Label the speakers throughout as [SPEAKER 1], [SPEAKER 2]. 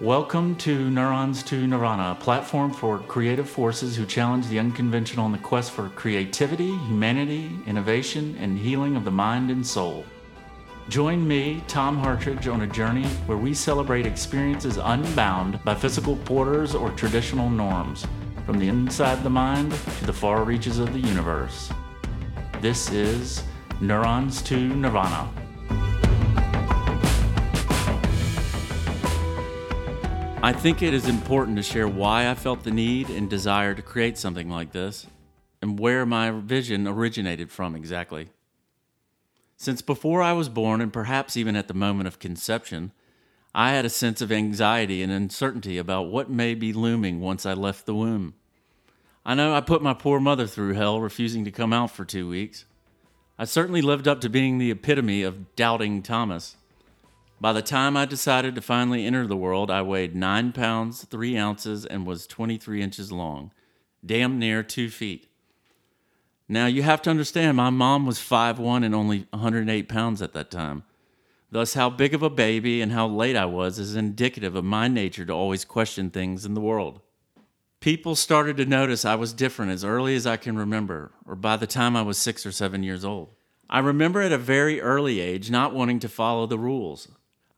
[SPEAKER 1] Welcome to Neurons to Nirvana, a platform for creative forces who challenge the unconventional in the quest for creativity, humanity, innovation, and healing of the mind and soul. Join me, Tom Hartridge, on a journey where we celebrate experiences unbound by physical borders or traditional norms, from the inside the mind to the far reaches of the universe. This is Neurons to Nirvana. I think it is important to share why I felt the need and desire to create something like this and where my vision originated from exactly. Since before I was born, and perhaps even at the moment of conception, I had a sense of anxiety and uncertainty about what may be looming once I left the womb. I know I put my poor mother through hell, refusing to come out for two weeks. I certainly lived up to being the epitome of doubting Thomas. By the time I decided to finally enter the world, I weighed 9 pounds, 3 ounces, and was 23 inches long, damn near 2 feet. Now, you have to understand, my mom was 5'1 and only 108 pounds at that time. Thus, how big of a baby and how late I was is indicative of my nature to always question things in the world. People started to notice I was different as early as I can remember, or by the time I was six or seven years old. I remember at a very early age not wanting to follow the rules.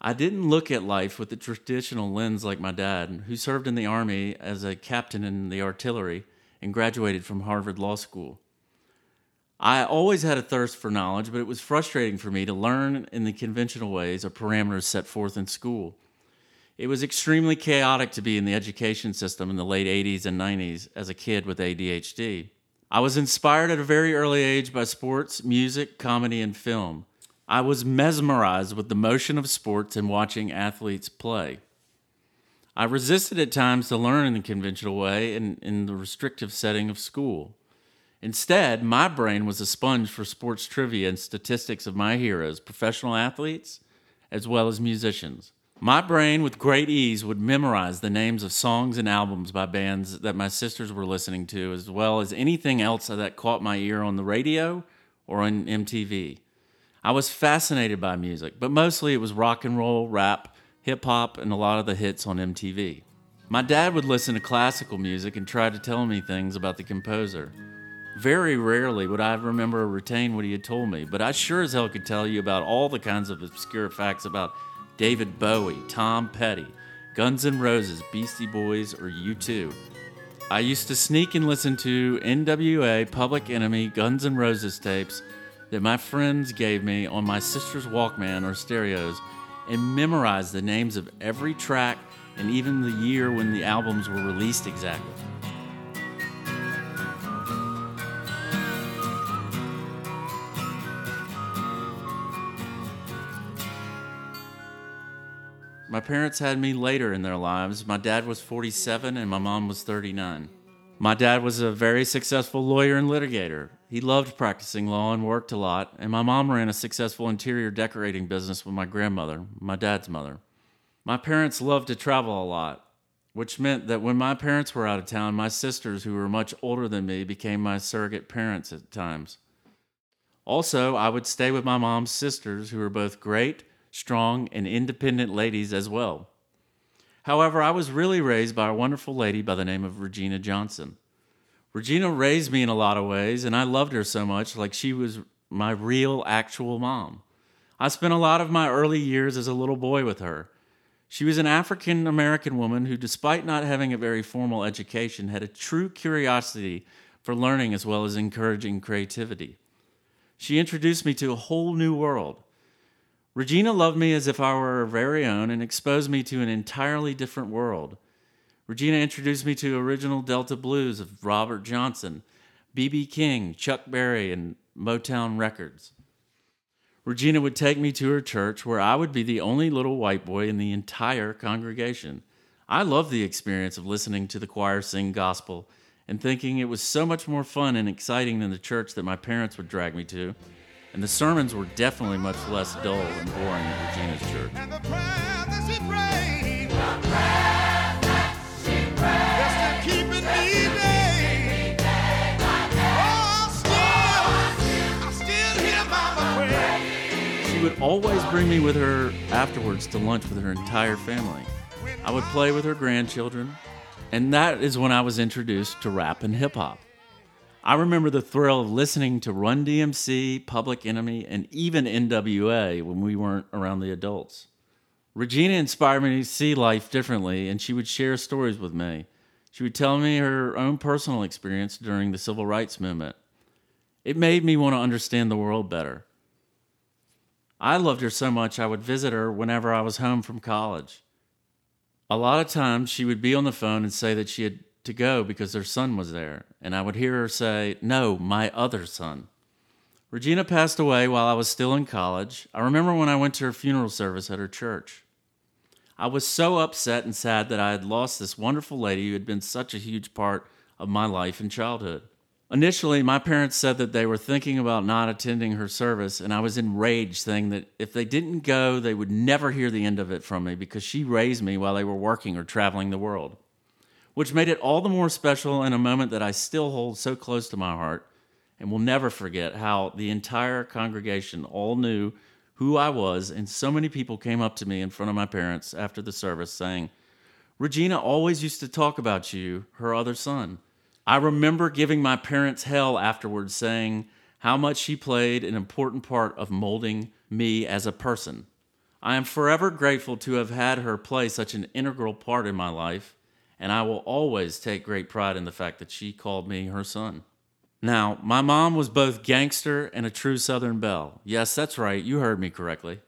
[SPEAKER 1] I didn't look at life with the traditional lens like my dad, who served in the Army as a captain in the artillery and graduated from Harvard Law School. I always had a thirst for knowledge, but it was frustrating for me to learn in the conventional ways or parameters set forth in school. It was extremely chaotic to be in the education system in the late 80s and 90s as a kid with ADHD. I was inspired at a very early age by sports, music, comedy, and film. I was mesmerized with the motion of sports and watching athletes play. I resisted at times to learn in the conventional way and in the restrictive setting of school. Instead, my brain was a sponge for sports trivia and statistics of my heroes, professional athletes, as well as musicians. My brain, with great ease, would memorize the names of songs and albums by bands that my sisters were listening to, as well as anything else that caught my ear on the radio or on MTV. I was fascinated by music, but mostly it was rock and roll, rap, hip hop, and a lot of the hits on MTV. My dad would listen to classical music and try to tell me things about the composer. Very rarely would I remember or retain what he had told me, but I sure as hell could tell you about all the kinds of obscure facts about David Bowie, Tom Petty, Guns N' Roses, Beastie Boys, or U2. I used to sneak and listen to NWA, Public Enemy, Guns N' Roses tapes that my friends gave me on my sister's Walkman or stereos and memorized the names of every track and even the year when the albums were released exactly. My parents had me later in their lives. My dad was 47 and my mom was 39. My dad was a very successful lawyer and litigator. He loved practicing law and worked a lot, and my mom ran a successful interior decorating business with my grandmother, my dad's mother. My parents loved to travel a lot, which meant that when my parents were out of town, my sisters, who were much older than me, became my surrogate parents at times. Also, I would stay with my mom's sisters, who were both great, strong, and independent ladies as well. However, I was really raised by a wonderful lady by the name of Regina Johnson. Regina raised me in a lot of ways, and I loved her so much, like she was my real, actual mom. I spent a lot of my early years as a little boy with her. She was an African American woman who, despite not having a very formal education, had a true curiosity for learning as well as encouraging creativity. She introduced me to a whole new world. Regina loved me as if I were her very own and exposed me to an entirely different world. Regina introduced me to original Delta blues of Robert Johnson, B.B. King, Chuck Berry, and Motown Records. Regina would take me to her church where I would be the only little white boy in the entire congregation. I loved the experience of listening to the choir sing gospel and thinking it was so much more fun and exciting than the church that my parents would drag me to and the sermons were definitely much less dull and boring at Regina's church. She would always bring me with her afterwards to lunch with her entire family. I would play with her grandchildren, and that is when I was introduced to rap and hip hop. I remember the thrill of listening to Run DMC, Public Enemy, and even NWA when we weren't around the adults. Regina inspired me to see life differently, and she would share stories with me. She would tell me her own personal experience during the civil rights movement. It made me want to understand the world better. I loved her so much I would visit her whenever I was home from college. A lot of times she would be on the phone and say that she had to go because her son was there, and I would hear her say, No, my other son. Regina passed away while I was still in college. I remember when I went to her funeral service at her church. I was so upset and sad that I had lost this wonderful lady who had been such a huge part of my life and childhood. Initially, my parents said that they were thinking about not attending her service, and I was enraged, saying that if they didn't go, they would never hear the end of it from me because she raised me while they were working or traveling the world which made it all the more special in a moment that I still hold so close to my heart and will never forget how the entire congregation all knew who I was, and so many people came up to me in front of my parents after the service saying, Regina always used to talk about you, her other son. I remember giving my parents hell afterwards, saying how much she played an important part of molding me as a person. I am forever grateful to have had her play such an integral part in my life and I will always take great pride in the fact that she called me her son. Now, my mom was both gangster and a true Southern belle. Yes, that's right, you heard me correctly.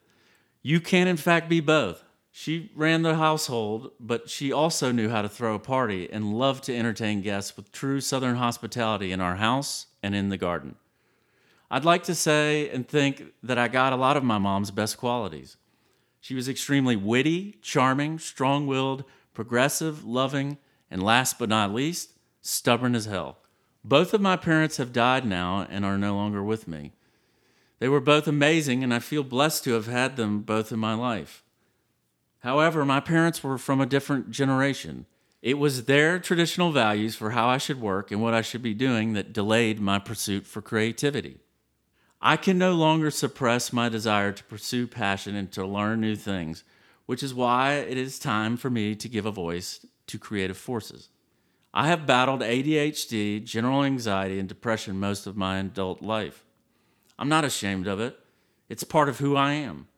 [SPEAKER 1] You can, in fact, be both. She ran the household, but she also knew how to throw a party and loved to entertain guests with true Southern hospitality in our house and in the garden. I'd like to say and think that I got a lot of my mom's best qualities. She was extremely witty, charming, strong willed, progressive, loving, and last but not least, stubborn as hell. Both of my parents have died now and are no longer with me. They were both amazing, and I feel blessed to have had them both in my life. However, my parents were from a different generation. It was their traditional values for how I should work and what I should be doing that delayed my pursuit for creativity. I can no longer suppress my desire to pursue passion and to learn new things which is why it is time for me to give a voice to creative forces. I have battled ADHD, general anxiety, and depression most of my adult life. I'm not ashamed of it, it's part of who I am.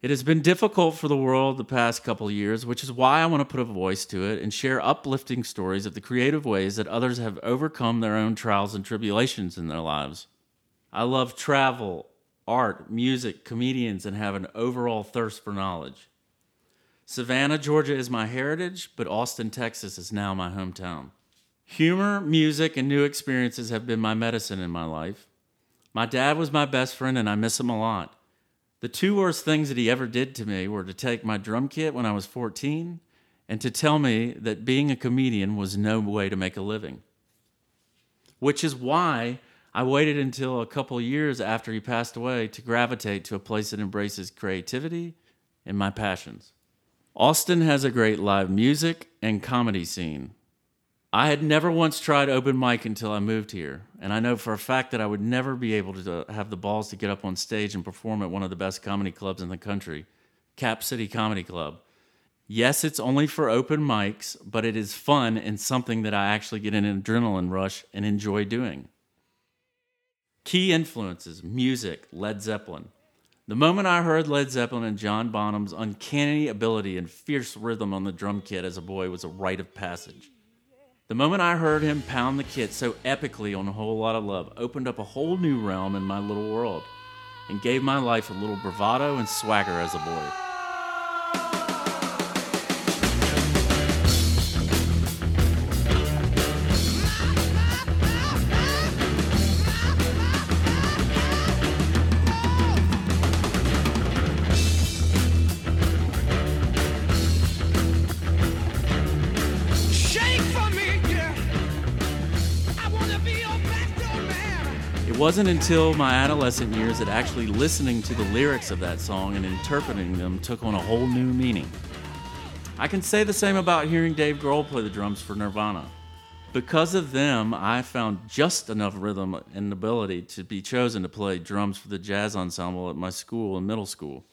[SPEAKER 1] It has been difficult for the world the past couple years, which is why I want to put a voice to it and share uplifting stories of the creative ways that others have overcome their own trials and tribulations in their lives. I love travel, art, music, comedians, and have an overall thirst for knowledge. Savannah, Georgia is my heritage, but Austin, Texas is now my hometown. Humor, music, and new experiences have been my medicine in my life. My dad was my best friend, and I miss him a lot. The two worst things that he ever did to me were to take my drum kit when I was 14 and to tell me that being a comedian was no way to make a living. Which is why I waited until a couple years after he passed away to gravitate to a place that embraces creativity and my passions. Austin has a great live music and comedy scene. I had never once tried open mic until I moved here, and I know for a fact that I would never be able to have the balls to get up on stage and perform at one of the best comedy clubs in the country, Cap City Comedy Club. Yes, it's only for open mics, but it is fun and something that I actually get an adrenaline rush and enjoy doing. Key influences music, Led Zeppelin. The moment I heard Led Zeppelin and John Bonham's uncanny ability and fierce rhythm on the drum kit as a boy was a rite of passage. The moment I heard him pound the kit so epically on a Whole Lotta Love opened up a whole new realm in my little world and gave my life a little bravado and swagger as a boy. Wasn't until my adolescent years that actually listening to the lyrics of that song and interpreting them took on a whole new meaning. I can say the same about hearing Dave Grohl play the drums for Nirvana. Because of them, I found just enough rhythm and ability to be chosen to play drums for the jazz ensemble at my school in middle school.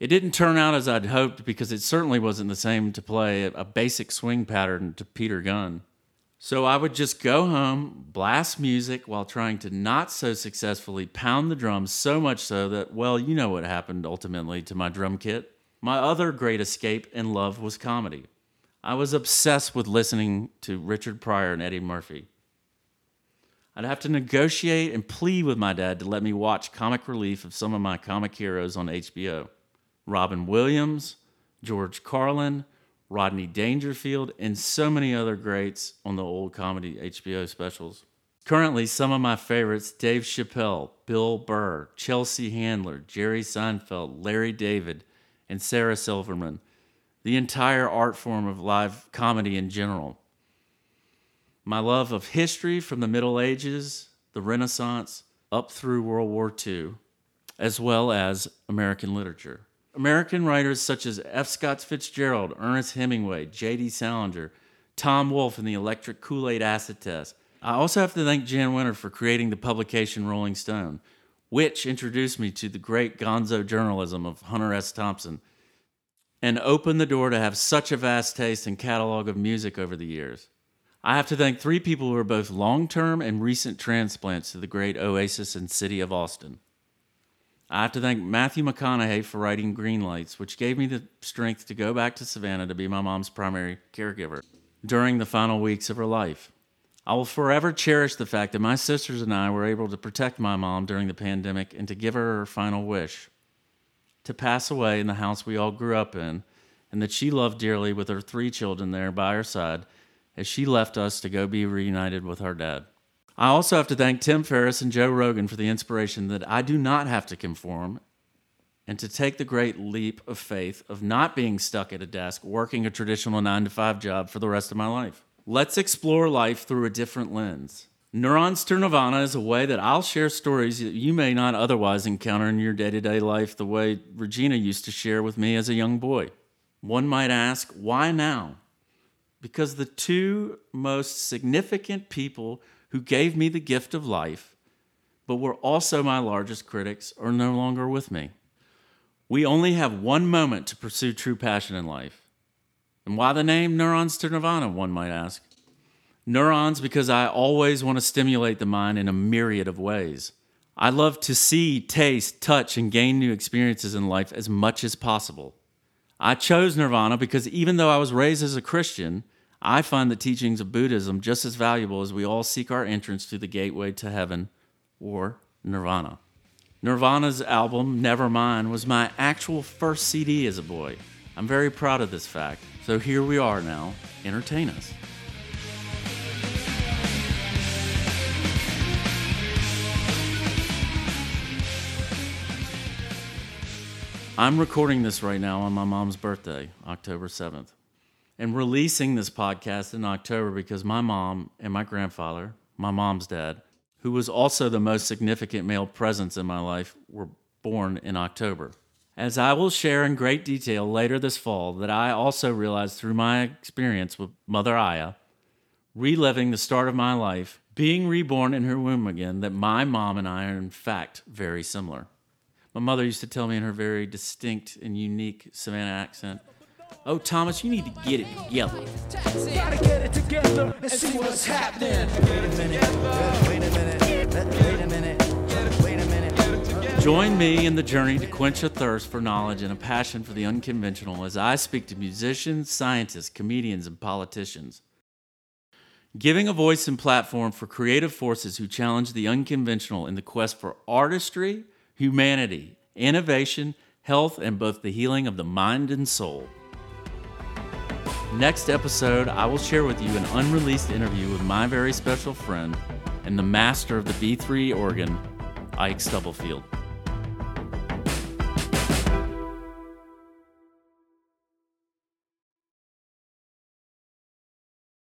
[SPEAKER 1] It didn't turn out as I'd hoped because it certainly wasn't the same to play a basic swing pattern to Peter Gunn. So I would just go home, blast music while trying to not so successfully pound the drums so much so that, well, you know what happened ultimately to my drum kit. My other great escape and love was comedy. I was obsessed with listening to Richard Pryor and Eddie Murphy. I'd have to negotiate and plead with my dad to let me watch comic relief of some of my comic heroes on HBO Robin Williams, George Carlin, Rodney Dangerfield, and so many other greats on the old comedy HBO specials. Currently, some of my favorites Dave Chappelle, Bill Burr, Chelsea Handler, Jerry Seinfeld, Larry David, and Sarah Silverman. The entire art form of live comedy in general. My love of history from the Middle Ages, the Renaissance, up through World War II, as well as American literature. American writers such as F. Scott Fitzgerald, Ernest Hemingway, J.D. Salinger, Tom Wolfe, and the Electric Kool Aid Acid Test. I also have to thank Jann Wenner for creating the publication Rolling Stone, which introduced me to the great gonzo journalism of Hunter S. Thompson and opened the door to have such a vast taste and catalog of music over the years. I have to thank three people who are both long term and recent transplants to the great oasis and city of Austin. I have to thank Matthew McConaughey for writing Green Lights, which gave me the strength to go back to Savannah to be my mom's primary caregiver during the final weeks of her life. I will forever cherish the fact that my sisters and I were able to protect my mom during the pandemic and to give her her final wish to pass away in the house we all grew up in, and that she loved dearly with her three children there by her side as she left us to go be reunited with her dad. I also have to thank Tim Ferriss and Joe Rogan for the inspiration that I do not have to conform and to take the great leap of faith of not being stuck at a desk working a traditional nine to five job for the rest of my life. Let's explore life through a different lens. Neurons to Nirvana is a way that I'll share stories that you may not otherwise encounter in your day to day life the way Regina used to share with me as a young boy. One might ask, why now? Because the two most significant people who gave me the gift of life, but were also my largest critics, are no longer with me. We only have one moment to pursue true passion in life. And why the name Neurons to Nirvana, one might ask? Neurons because I always want to stimulate the mind in a myriad of ways. I love to see, taste, touch, and gain new experiences in life as much as possible. I chose Nirvana because even though I was raised as a Christian, I find the teachings of Buddhism just as valuable as we all seek our entrance to the gateway to heaven or nirvana. Nirvana's album, Nevermind, was my actual first CD as a boy. I'm very proud of this fact. So here we are now. Entertain us. I'm recording this right now on my mom's birthday, October 7th and releasing this podcast in October because my mom and my grandfather, my mom's dad, who was also the most significant male presence in my life, were born in October. As I will share in great detail later this fall, that I also realized through my experience with Mother Aya, reliving the start of my life, being reborn in her womb again, that my mom and I are in fact very similar. My mother used to tell me in her very distinct and unique Savannah accent, Oh, Thomas, you need to get it together. Gotta get it together and see what's happening. Wait a minute. Wait a minute. Wait a minute. Wait a minute. Join me in the journey to quench a thirst for knowledge and a passion for the unconventional as I speak to musicians, scientists, comedians, and politicians. Giving a voice and platform for creative forces who challenge the unconventional in the quest for artistry, humanity, innovation, health, and both the healing of the mind and soul. Next episode, I will share with you an unreleased interview with my very special friend and the master of the B3 organ, Ike Stubblefield.